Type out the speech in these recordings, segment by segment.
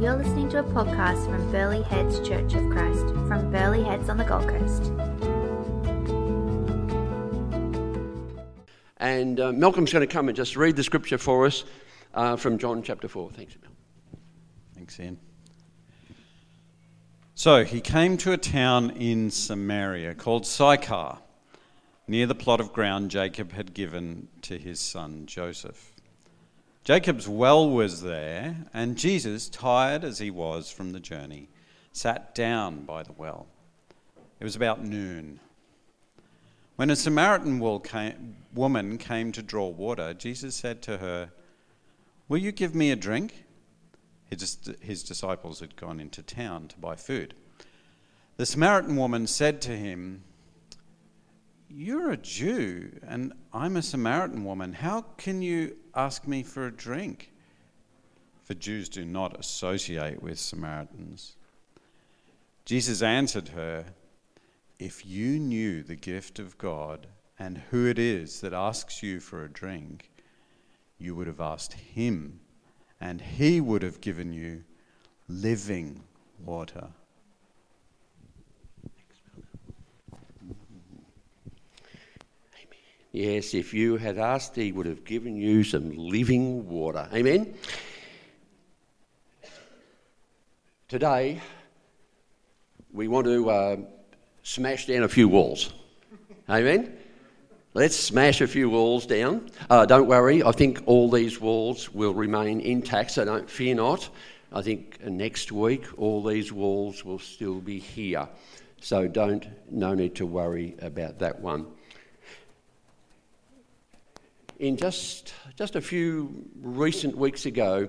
You're listening to a podcast from Burleigh Heads Church of Christ from Burleigh Heads on the Gold Coast. And uh, Malcolm's going to come and just read the scripture for us uh, from John chapter 4. Thanks, Mel. Thanks, Ian. So he came to a town in Samaria called Sychar, near the plot of ground Jacob had given to his son Joseph. Jacob's well was there, and Jesus, tired as he was from the journey, sat down by the well. It was about noon. When a Samaritan woman came to draw water, Jesus said to her, Will you give me a drink? His disciples had gone into town to buy food. The Samaritan woman said to him, You're a Jew, and I'm a Samaritan woman. How can you ask me for a drink? For Jews do not associate with Samaritans. Jesus answered her, If you knew the gift of God and who it is that asks you for a drink, you would have asked him, and he would have given you living water. Yes, if you had asked, he would have given you some living water. Amen? Today, we want to uh, smash down a few walls. Amen? Let's smash a few walls down. Uh, don't worry, I think all these walls will remain intact, so don't fear not. I think next week all these walls will still be here. So don't, no need to worry about that one in just, just a few recent weeks ago,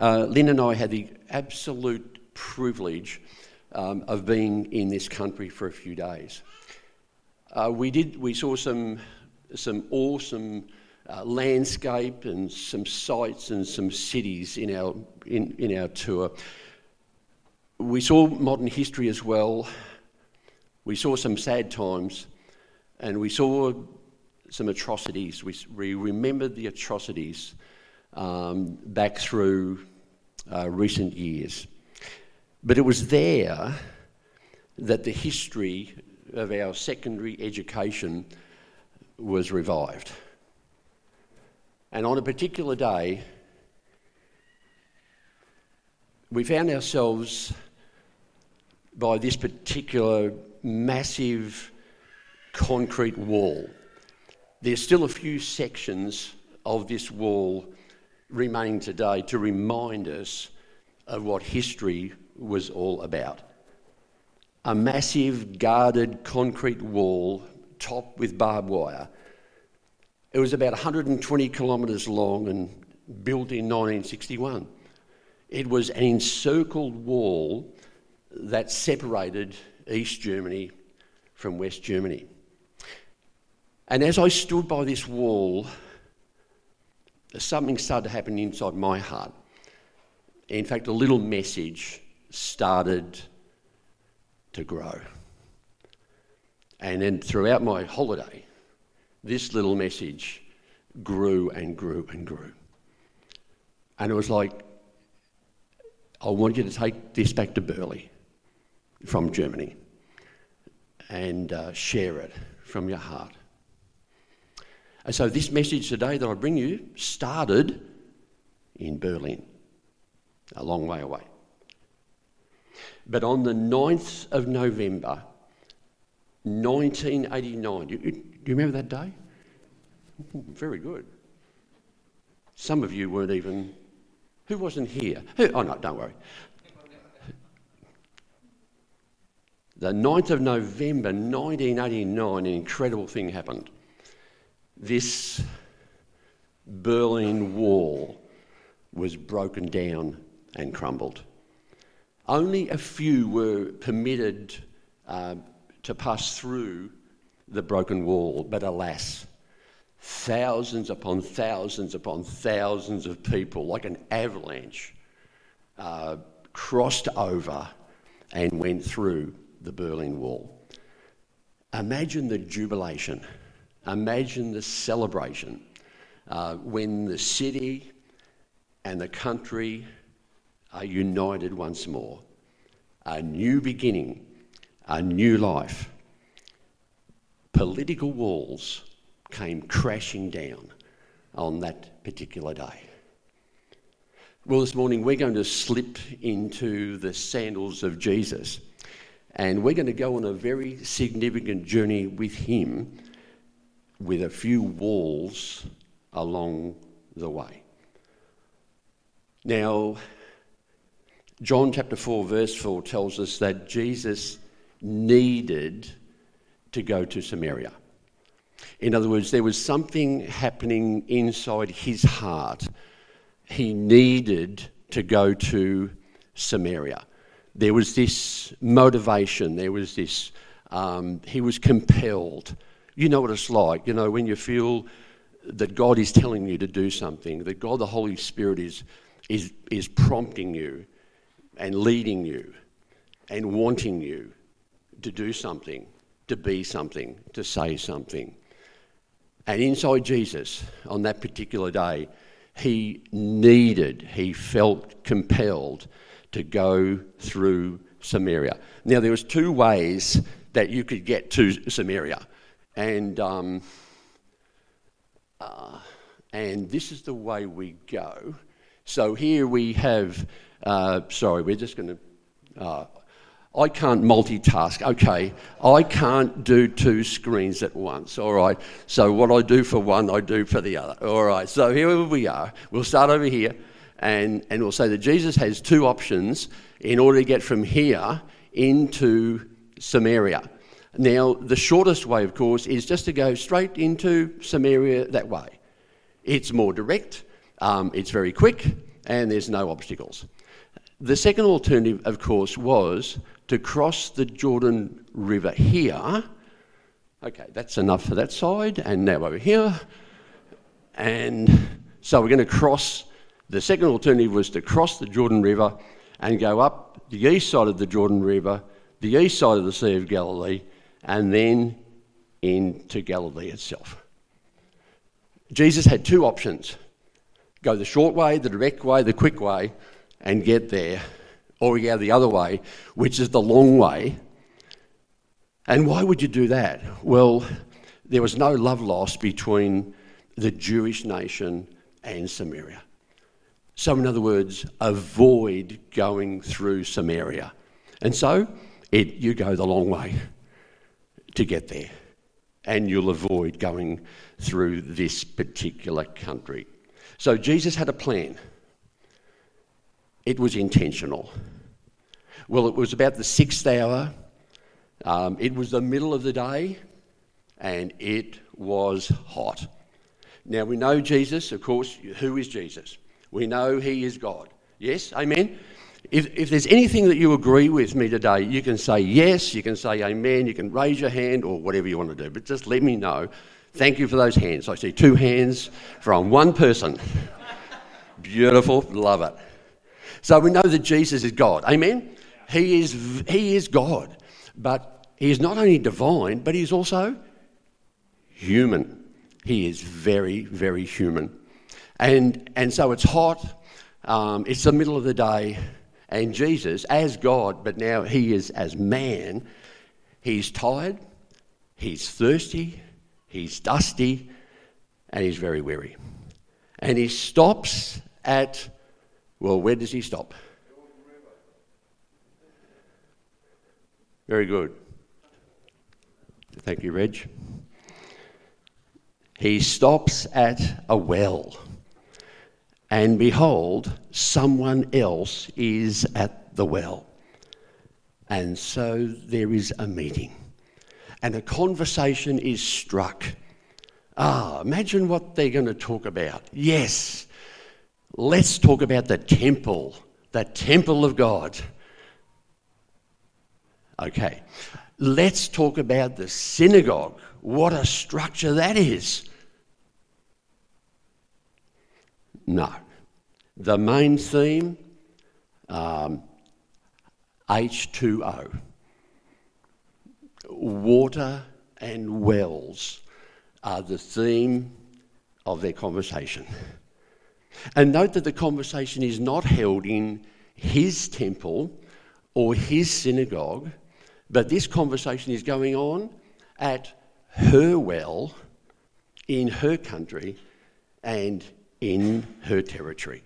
uh, Lynn and I had the absolute privilege um, of being in this country for a few days. Uh, we did. We saw some some awesome uh, landscape and some sights and some cities in our in, in our tour. We saw modern history as well. We saw some sad times, and we saw some atrocities. We, we remembered the atrocities um, back through uh, recent years. But it was there that the history of our secondary education was revived. And on a particular day, we found ourselves by this particular massive concrete wall there's still a few sections of this wall remaining today to remind us of what history was all about. A massive guarded concrete wall topped with barbed wire. It was about 120 kilometres long and built in 1961. It was an encircled wall that separated East Germany from West Germany. And as I stood by this wall, something started to happen inside my heart. In fact, a little message started to grow. And then throughout my holiday, this little message grew and grew and grew. And it was like, I want you to take this back to Burleigh from Germany and uh, share it from your heart. And so, this message today that I bring you started in Berlin, a long way away. But on the 9th of November, 1989, do you, remember that day? Very good. Some of you weren't even. Who wasn't here? Who, oh, no, don't worry. The 9th of November 1989, an incredible thing happened this Berlin Wall was broken down and crumbled. Only a few were permitted uh, to pass through the broken wall, but alas, thousands upon thousands upon thousands of people, like an avalanche, uh, crossed over and went through the Berlin Wall. Imagine the jubilation Imagine the celebration uh, when the city and the country are united once more. A new beginning, a new life. Political walls came crashing down on that particular day. Well, this morning we're going to slip into the sandals of Jesus and we're going to go on a very significant journey with him with a few walls along the way. Now, John chapter 4, verse 4 tells us that Jesus needed to go to Samaria. In other words, there was something happening inside his heart. He needed to go to Samaria. There was this motivation, there was this, um, he was compelled. You know what it's like, you know, when you feel that God is telling you to do something, that God, the Holy Spirit, is, is, is prompting you and leading you and wanting you to do something, to be something, to say something. And inside Jesus, on that particular day, he needed, he felt compelled to go through Samaria. Now, there was two ways that you could get to Samaria. And, um, uh, and this is the way we go. So here we have, uh, sorry, we're just going to, uh, I can't multitask. Okay, I can't do two screens at once. All right. So what I do for one, I do for the other. All right. So here we are. We'll start over here, and and we'll say that Jesus has two options in order to get from here into Samaria. Now, the shortest way, of course, is just to go straight into Samaria that way. It's more direct. Um, it's very quick, and there's no obstacles. The second alternative, of course, was to cross the Jordan River here. Okay, that's enough for that side, and now over here. And so we're going to cross. The second alternative was to cross the Jordan River and go up the east side of the Jordan River, the east side of the Sea of Galilee, and then into Galilee itself. Jesus had two options go the short way, the direct way, the quick way, and get there or go the other way, which is the long way. And why would you do that? Well, there was no love lost between the Jewish nation and Samaria. So, in other words, avoid going through Samaria. And so, it, you go the long way to get there, and you'll avoid going through this particular country. So, Jesus had a plan. It was intentional. Well, it was about the sixth hour. Um, it was the middle of the day, and it was hot. Now, we know Jesus, of course. Who is Jesus? We know he is God. Yes? Amen? If, if there's anything that you agree with me today, you can say yes, you can say amen, you can raise your hand or whatever you want to do. But just let me know. Thank you for those hands. I see two hands from one person. Beautiful. Love it. So we know that Jesus is God. Amen? He is, he is God. But he is not only divine, but he's also human. He is very, very human. And, and so it's hot, um, it's the middle of the day, and Jesus, as God, but now he is as man, he's tired, he's thirsty, he's dusty, and he's very weary. And he stops at well, where does he stop? Very good. Thank you, Reg. He stops at a well, and behold, someone else is at the well. And so there is a meeting, and a conversation is struck. Ah, imagine what they're going to talk about. Yes, Let's talk about the temple, the temple of God. Okay, let's talk about the synagogue. What a structure that is. No. The main theme um, H2O. Water and wells are the theme of their conversation. And note that the conversation is not held in his temple or his synagogue, but this conversation is going on at her well, in her country, and in her territory.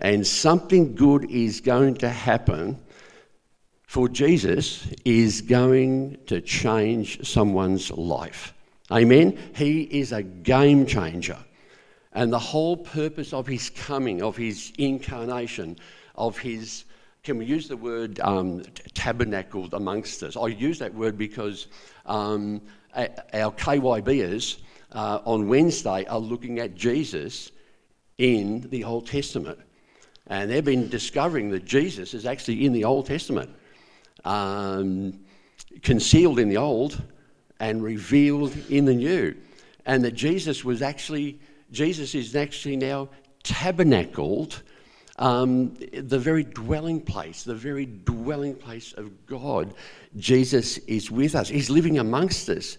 And something good is going to happen for Jesus is going to change someone's life. Amen? He is a game changer. And the whole purpose of his coming, of his incarnation, of his, can we use the word um, tabernacled amongst us? I use that word because um, our KYBers uh, on Wednesday are looking at Jesus in the Old Testament. And they've been discovering that Jesus is actually in the Old Testament, um, concealed in the Old and revealed in the New. And that Jesus was actually, Jesus is actually now tabernacled, um, the very dwelling place, the very dwelling place of God. Jesus is with us, He's living amongst us.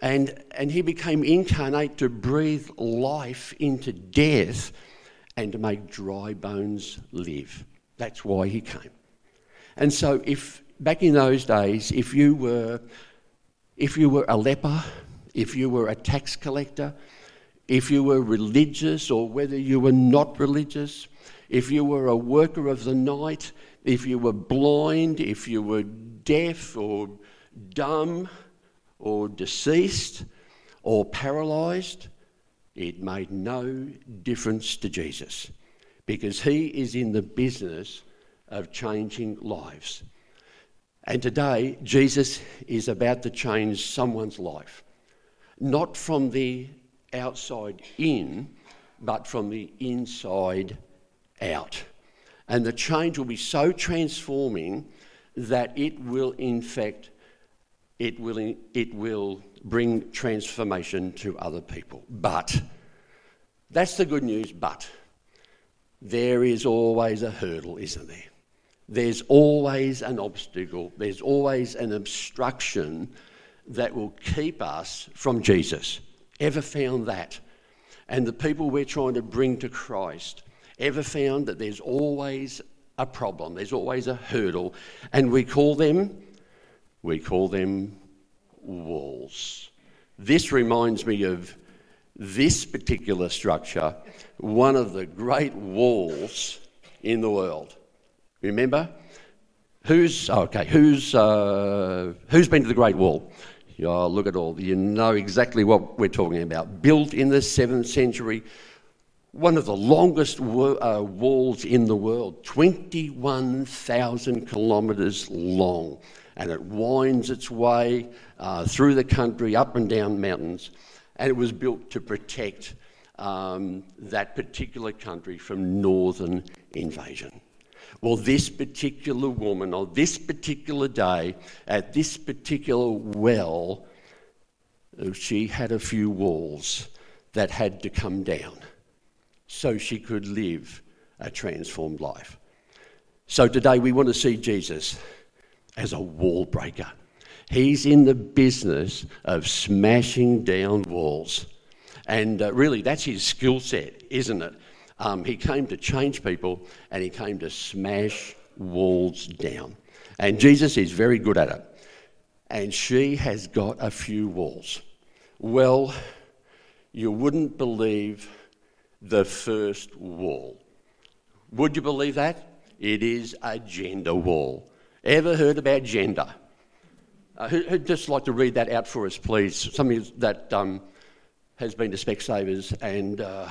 And, and he became incarnate to breathe life into death and to make dry bones live. That's why he came. And so, if back in those days, if you were, if you were a leper, if you were a tax collector, if you were religious or whether you were not religious, if you were a worker of the night, if you were blind, if you were deaf or dumb or deceased or paralyzed, it made no difference to Jesus because he is in the business of changing lives. And today, Jesus is about to change someone's life, not from the outside in, but from the inside out. And the change will be so transforming that it will, in fact, it will, it will bring transformation to other people. But, that's the good news, but there is always a hurdle, isn't there? There's always an obstacle, there's always an obstruction that will keep us from Jesus. Ever found that? And the people we're trying to bring to Christ, ever found that there's always a problem, there's always a hurdle, and we call them we call them walls. This reminds me of this particular structure, one of the great walls in the world. Remember? Who's okay? Who's uh, who's been to the Great Wall? Oh, look at all. You know exactly what we're talking about. Built in the seventh century, one of the longest uh, walls in the world, 21,000 kilometres long and it winds its way uh, through the country, up and down mountains. And it was built to protect um, that particular country from northern invasion. Well, this particular woman, on this particular day, at this particular well, she had a few walls that had to come down so she could live a transformed life. So today we want to see Jesus as a wall breaker. He's in the business of smashing down walls. And uh, really, that's his skill set, isn't it? Um, he came to change people and he came to smash walls down. And Jesus is very good at it. And she has got a few walls. Well, you wouldn't believe the first wall. Would you believe that? It is a gender wall. Ever heard about gender? Uh, who, would just like to read that out for us, please? Somebody that um, has been to Specsavers and uh,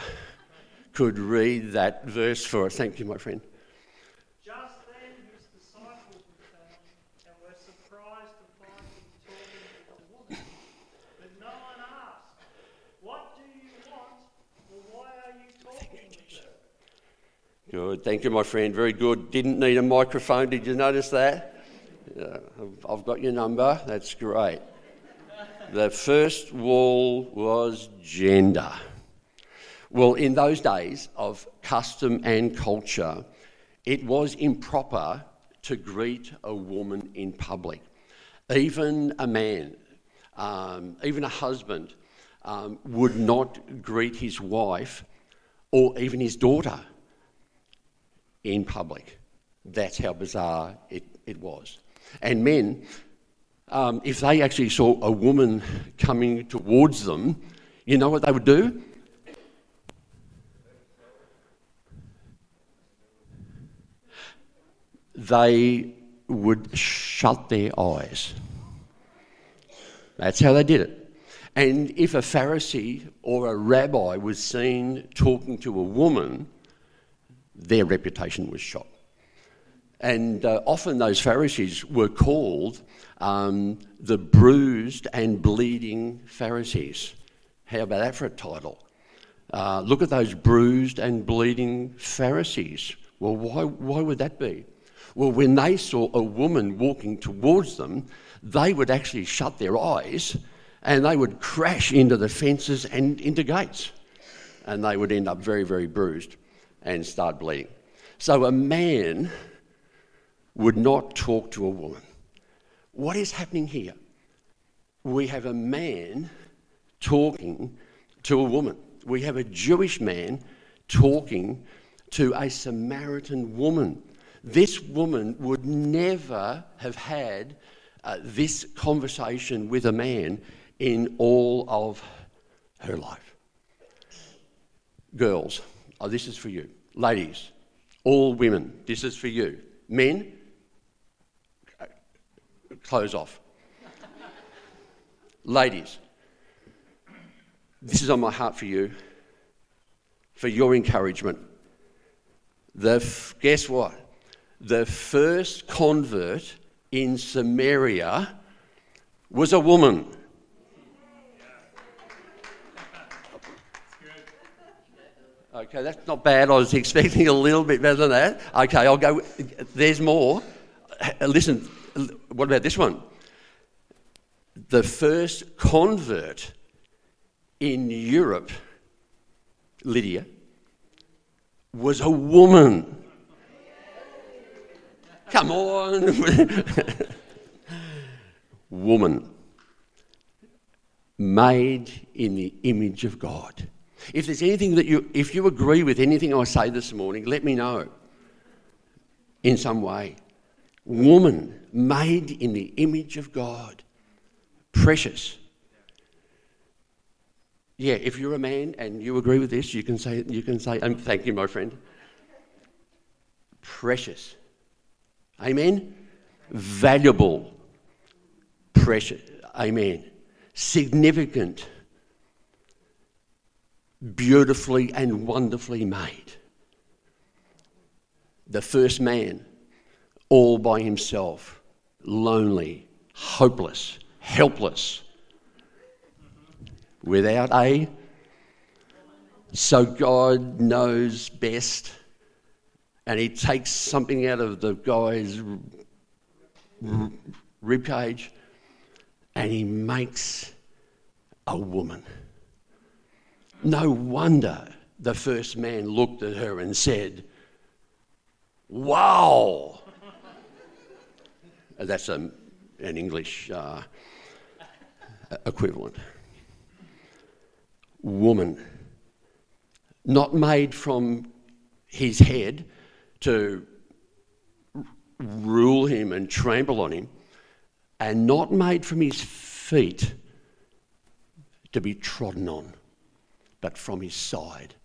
could read that verse for us. Thank you, my friend. Just then his disciples returned and were surprised to find him talking with a woman. But no one asked, What do you want, or why are you talking with her? Good. Thank you, my friend. Very good. Didn't need a microphone. Did you notice that? Yeah, I've got your number. That's great. The first wall was gender. Well, in those days of custom and culture, it was improper to greet a woman in public. Even a man, um, even a husband, um, would not greet his wife or even his daughter in public. That's how bizarre it, it was. And men, um, if they actually saw a woman coming towards them, you know what they would do? They would shut their eyes. That's how they did it. And if a Pharisee or a rabbi was seen talking to a woman, their reputation was shot. And uh, often those Pharisees were called um, the bruised and bleeding Pharisees. How about that for a title? Uh, look at those bruised and bleeding Pharisees. Well, why, why would that be? Well, when they saw a woman walking towards them, they would actually shut their eyes and they would crash into the fences and into gates. And they would end up very, very bruised and start bleeding. So a man would not talk to a woman. What is happening here? We have a man talking to a woman. We have a Jewish man talking to a Samaritan woman. This woman would never have had uh, this conversation with a man in all of her life. Girls, oh, this is for you. Ladies, all women, this is for you. Men, close off. Ladies, this is on my heart for you, for your encouragement. The, guess what? The first convert in Samaria was a woman. Okay, that's not bad. I was expecting a little bit better than that. Okay, I'll go. There's more. Uh, listen, what about this one? The first convert in Europe, Lydia, was a woman. Come on. woman. Made in the image of God. If there's anything that you, if you agree with anything I say this morning, let me know in some way. Woman made in the image of God. Precious. Yeah, if you're a man and you agree with this, you can say, you can say, um, thank you, my friend. Precious. Amen? Valuable. Precious. Amen. Significant. Beautifully and wonderfully made. The first man, all by himself, lonely, hopeless, helpless, without a. So God knows best and he takes something out of the guy's rib cage and he makes a woman. No wonder the first man looked at her and said, Wow! That's a, an English uh, equivalent. Woman. Not made from his head, to rule him and trample on him, and not made from his feet to be trodden on, but from his side,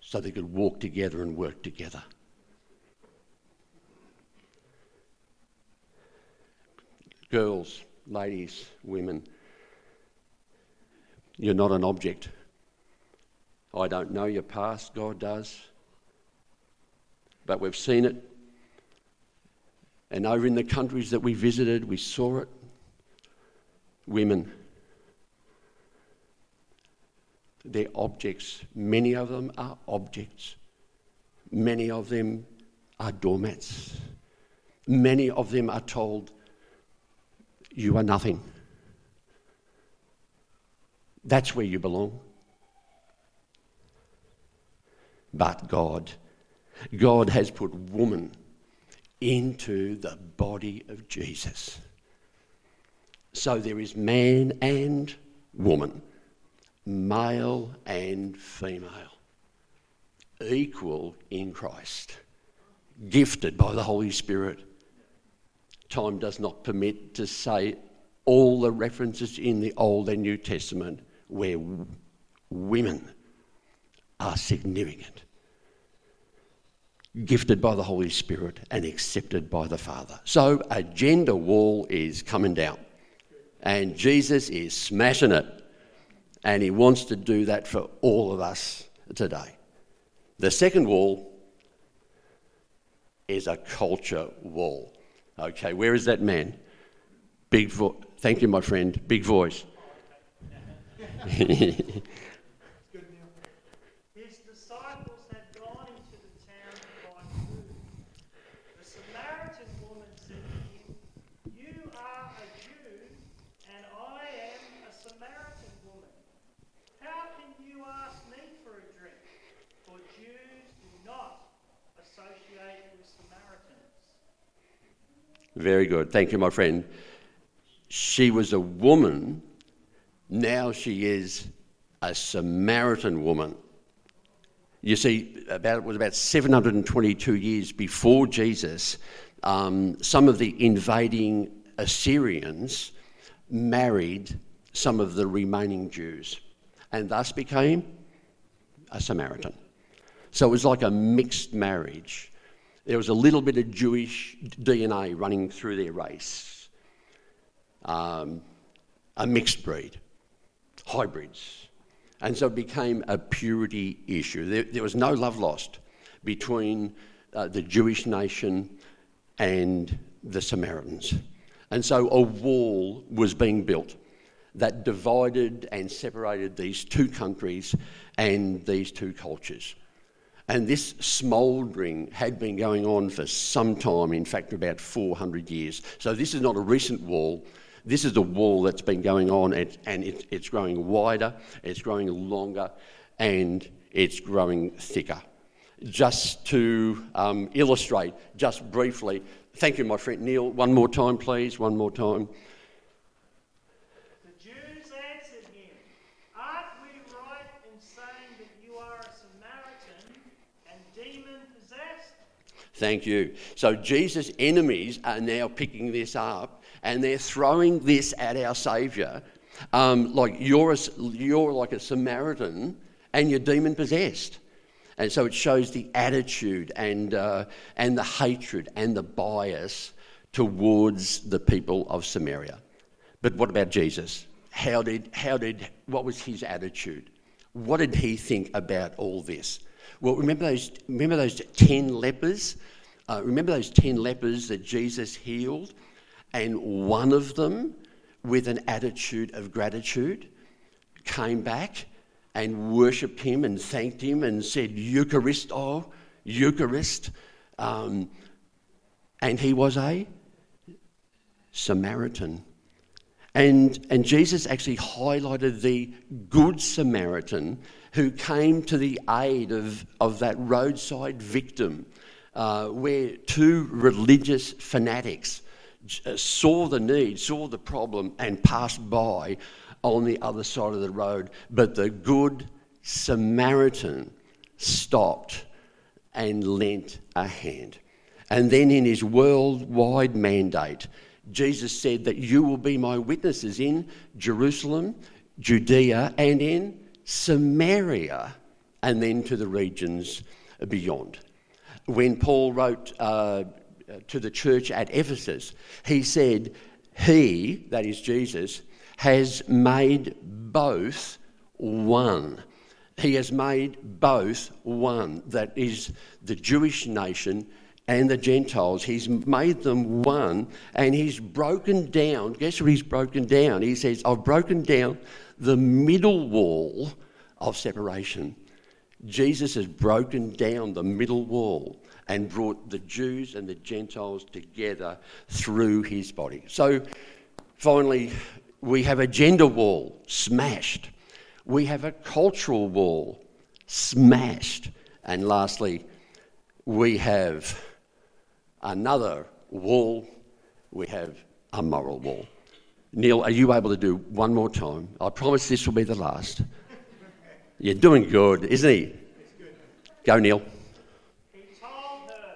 so they could walk together and work together. Girls, ladies, women, you're not an object. I don't know your past, God does but we've seen it. And over in the countries that we visited, we saw it. Women. They're objects. Many of them are objects. Many of them are doormats. Many of them are told, You are nothing. That's where you belong. But God God has put woman into the body of Jesus. So there is man and woman, male and female, equal in Christ. gifted by the Holy Spirit. Time does not permit to say all the references in the Old and New Testament where women are significant. Gifted by the Holy Spirit and accepted by the Father. So a gender wall is coming down. And Jesus is smashing it. And he wants to do that for all of us today. The second wall is a culture wall. Okay, where is that man? Big voice. Thank you, my friend. Big voice. His disciples had gone into the town to buy food. The Samaritan woman said to him, You are a Jew, and I am a Samaritan woman. How can you ask me for a drink? For Jews do not associate with Samaritans. Very good. Thank you, my friend. She was a woman. Now she is a Samaritan woman. You see, about it was about 722 years before Jesus. Um, some of the invading Assyrians married some of the remaining Jews, and thus became a Samaritan. So it was like a mixed marriage. There was a little bit of Jewish DNA running through their race. Um, a mixed breed, hybrids. And so it became a purity issue. There, there was no love lost between uh, the Jewish nation and the Samaritans. And so a wall was being built that divided and separated these two countries and these two cultures. And this smouldering had been going on for some time, in fact, about 400 years. So this is not a recent wall. This is a wall that's been going on, and, and it, it's growing wider, it's growing longer, and it's growing thicker. Just to um, illustrate, just briefly, thank you, my friend Neil. One more time, please. One more time. The Jews answered him, Aren't we right in saying that you are a Samaritan and demon possessed? Thank you. So Jesus' enemies are now picking this up and they're throwing this at our Saviour. Um, like you're, a, you're like a Samaritan and you're demon possessed. And so it shows the attitude and, uh, and the hatred and the bias towards the people of Samaria. But what about Jesus? How did, how did, what was his attitude? What did he think about all this? Well, remember those, remember those 10 lepers? Uh, remember those 10 lepers that Jesus healed? And one of them, with an attitude of gratitude, came back and worshipped him and thanked him and said, Eucharist, oh, Eucharist. Um, and he was a Samaritan. And, and Jesus actually highlighted the Good Samaritan who came to the aid of, of that roadside victim, uh, where two religious fanatics uh, saw the need, saw the problem, and passed by on the other side of the road. But the Good Samaritan stopped and lent a hand. And then in his worldwide mandate, Jesus said that you will be my witnesses in Jerusalem, Judea, and in Samaria, and then to the regions beyond. When Paul wrote uh, to the church at Ephesus, he said, He, that is Jesus, has made both one. He has made both one, that is the Jewish nation and the Gentiles. He's made them one and he's broken down. Guess what he's broken down? He says, I've broken down the middle wall of separation. Jesus has broken down the middle wall and brought the Jews and the Gentiles together through his body. So finally, we have a gender wall smashed, we have a cultural wall smashed, and lastly, we have another wall, we have a moral wall. Neil, are you able to do one more time? I promise this will be the last. You're doing good, isn't he? Go, Neil. He told her,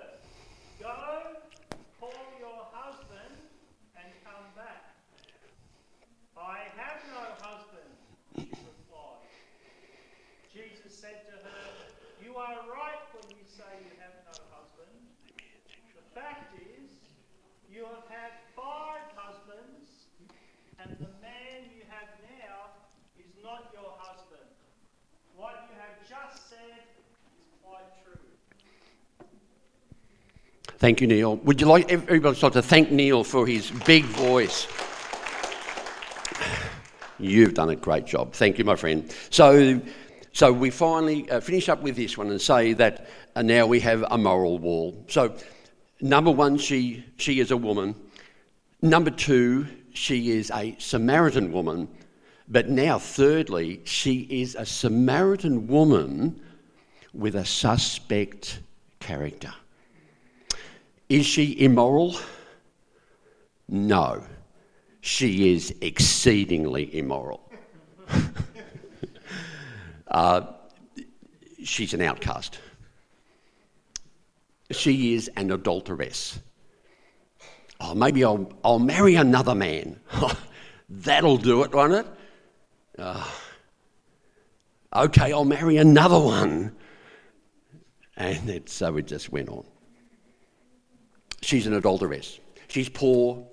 said to her, You are right when you say you have no husband. The fact is, you have had five husbands, and the man you have now is not your husband. What you have just said is quite true. Thank you, Neil. Would you like everybody start to thank Neil for his big voice? You've done a great job. Thank you, my friend. So, so we finally uh, finish up with this one and say that uh, now we have a moral wall. So, number one, she she is a woman. Number two, she is a Samaritan woman. But now, thirdly, she is a Samaritan woman with a suspect character. Is she immoral? No. She is exceedingly immoral. uh, she's an outcast. She is an adulteress. Oh, maybe I'll, I'll marry another man. That'll do it, won't it? Uh, okay, I'll marry another one. And it, so it just went on. She's an adulteress. She's poor.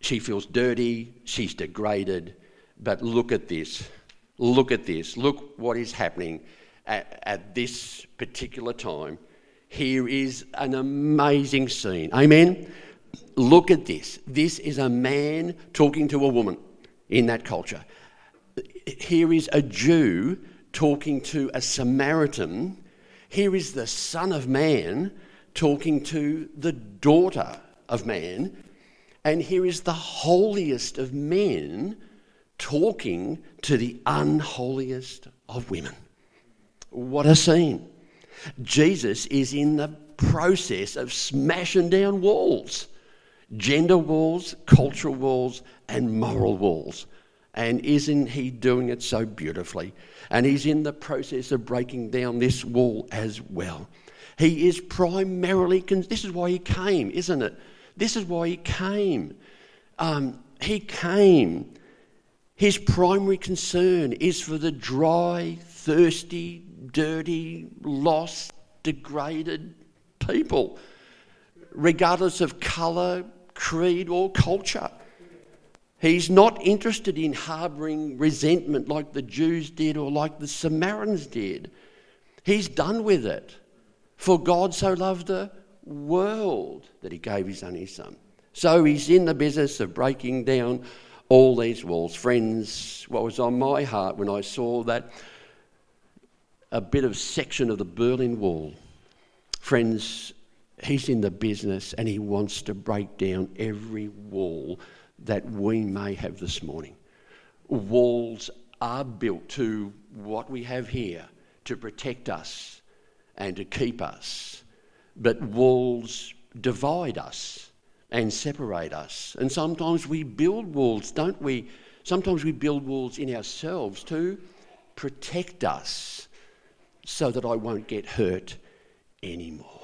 She feels dirty. She's degraded. But look at this. Look at this. Look what is happening at, at this particular time. Here is an amazing scene. Amen. Look at this. This is a man talking to a woman in that culture. Here is a Jew talking to a Samaritan. Here is the Son of Man talking to the daughter of man. And here is the holiest of men talking to the unholiest of women. What a scene. Jesus is in the process of smashing down walls gender walls, cultural walls, and moral walls. And isn't he doing it so beautifully? And he's in the process of breaking down this wall as well. He is primarily, con- this is why he came, isn't it? This is why he came. Um, he came. His primary concern is for the dry, thirsty, dirty, lost, degraded people, regardless of colour, creed, or culture. He's not interested in harbouring resentment like the Jews did or like the Samaritans did. He's done with it. For God so loved the world that he gave his only son. So he's in the business of breaking down all these walls. Friends, what was on my heart when I saw that a bit of section of the Berlin Wall. Friends, he's in the business and he wants to break down every wall that we may have this morning. Walls are built to what we have here to protect us and to keep us, but walls divide us and separate us. And sometimes we build walls, don't we? Sometimes we build walls in ourselves to protect us so that I won't get hurt anymore.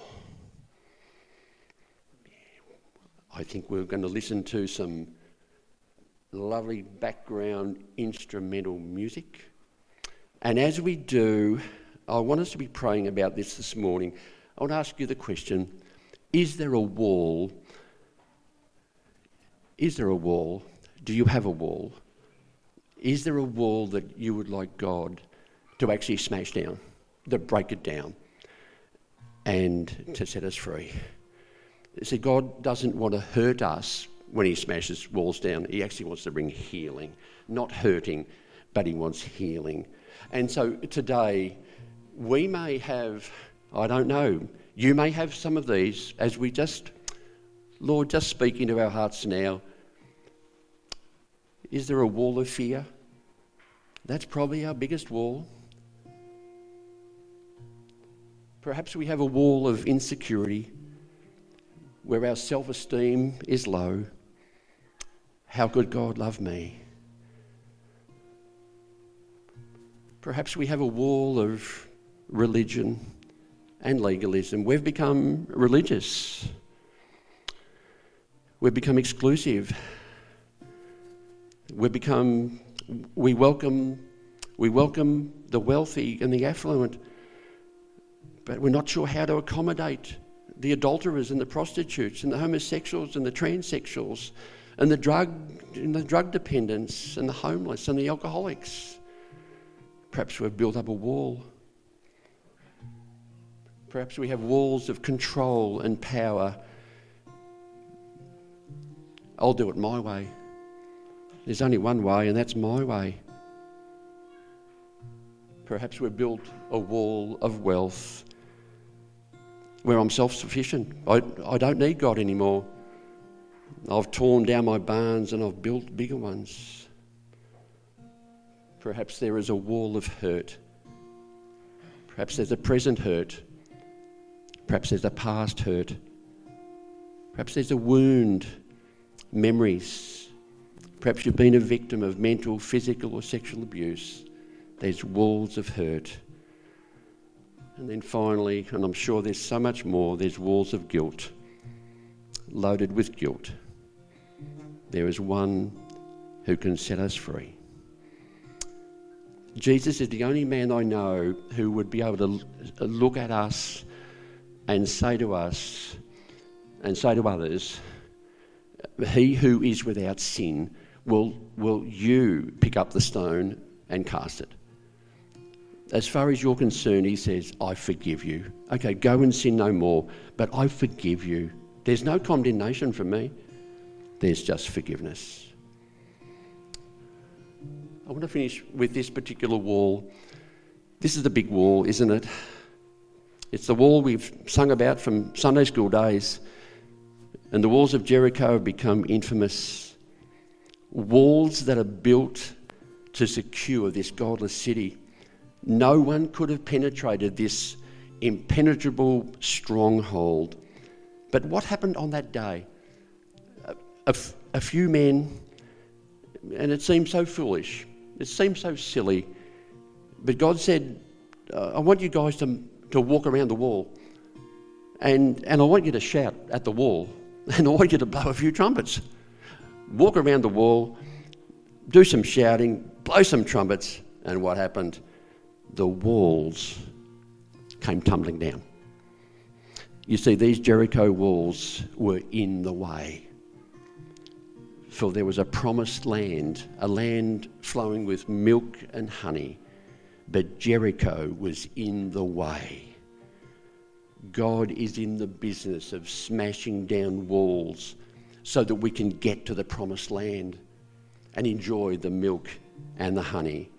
I think we're going to listen to some lovely background instrumental music. And as we do, I want us to be praying about this this morning. I want to ask you the question Is there a wall? Is there a wall? Do you have a wall? Is there a wall that you would like God to actually smash down, to break it down, and to set us free? See, God doesn't want to hurt us when He smashes walls down. He actually wants to bring healing, not hurting, but He wants healing. And so today, we may have, I don't know, you may have some of these as we just, Lord, just speak into our hearts now. Is there a wall of fear? That's probably our biggest wall. Perhaps we have a wall of insecurity where our self esteem is low. How could God love me? Perhaps we have a wall of religion and legalism. We've become religious. We've become exclusive. We've become, we welcome, we welcome the wealthy and the affluent. But we're not sure how to accommodate the adulterers and the prostitutes and the homosexuals and the transsexuals and the drug and the drug dependents and the homeless and the alcoholics. Perhaps we've built up a wall. Perhaps we have walls of control and power. I'll do it my way. There's only one way, and that's my way. Perhaps we've built a wall of wealth where I'm self sufficient. I, I don't need God anymore. I've torn down my barns and I've built bigger ones. Perhaps there is a wall of hurt. Perhaps there's a present hurt. Perhaps there's a past hurt. Perhaps there's a wound, memories. Perhaps you've been a victim of mental, physical, or sexual abuse. There's walls of hurt. And then finally, and I'm sure there's so much more, there's walls of guilt, loaded with guilt. There is one who can set us free. Jesus is the only man I know who would be able to uh, look at us and say to us and say to others, He who is without sin, will, will you pick up the stone and cast it? As far as you're concerned, he says, I forgive you. Okay, go and sin no more, but I forgive you. There's no condemnation for me, there's just forgiveness. I want to finish with this particular wall. This is the big wall, isn't it? It's the wall we've sung about from Sunday school days. And the walls of Jericho have become infamous. Walls that are built to secure this godless city. No one could have penetrated this impenetrable stronghold. But what happened on that day? A, few men, and it seemed so foolish, it seemed so silly, but God said, uh, I want you guys to, to walk around the wall, and, and I want you to shout at the wall, and I want you to blow a few trumpets. Walk around the wall, do some shouting, blow some trumpets, and what happened? the walls came tumbling down. You see, these Jericho walls were in the way. For there was a promised land, a land flowing with milk and honey, but Jericho was in the way. God is in the business of smashing down walls so that we can get to the promised land and enjoy the milk and the honey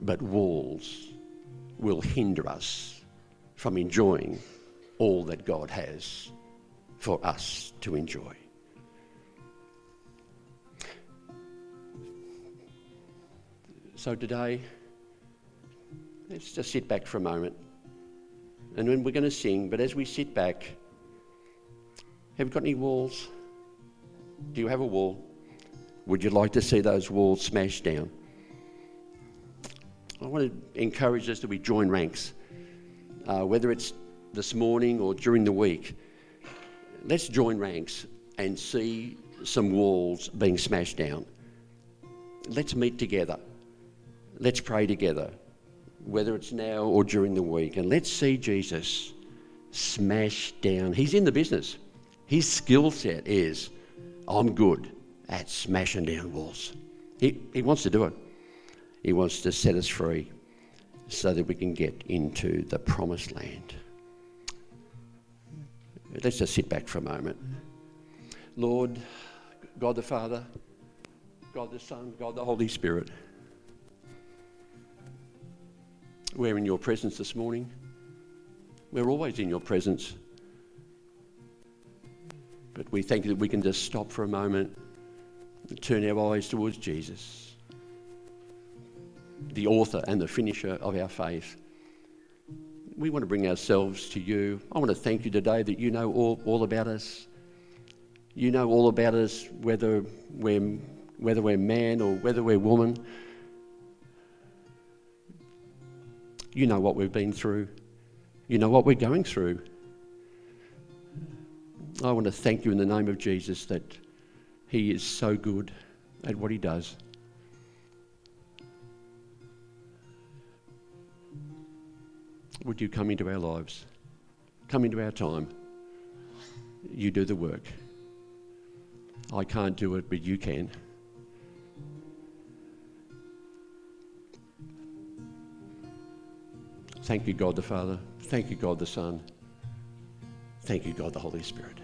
but walls will hinder us from enjoying all that God has for us to enjoy. So today, let's just sit back for a moment. And then we're going to sing, but as we sit back, have you got any walls? Do you have a wall? Would you like to see those walls smashed down? I want to encourage us that we join ranks, uh, whether it's this morning or during the week. Let's join ranks and see some walls being smashed down. Let's meet together. Let's pray together, whether it's now or during the week. And let's see Jesus smash down. He's in the business. His skill set is I'm good at smashing down walls. He, he wants to do it. He wants to set us free so that we can get into the promised land. Let's just sit back for a moment. Lord, God the Father, God the Son, God the Holy Spirit, we're in your presence this morning. We're always in your presence. But we thank you that we can just stop for a moment and turn our eyes towards Jesus the author and the finisher of our faith. We want to bring ourselves to you. I want to thank you today that you know all, all about us. You know all about us, whether we're, whether we're man or whether we're woman. You know what we've been through. You know what we're going through. I want to thank you in the name of Jesus that He is so good at what He does. Would you come into our lives? Come into our time. You do the work. I can't do it, but you can. Thank you, God the Father. Thank you, God the Son. Thank you, God the Holy Spirit.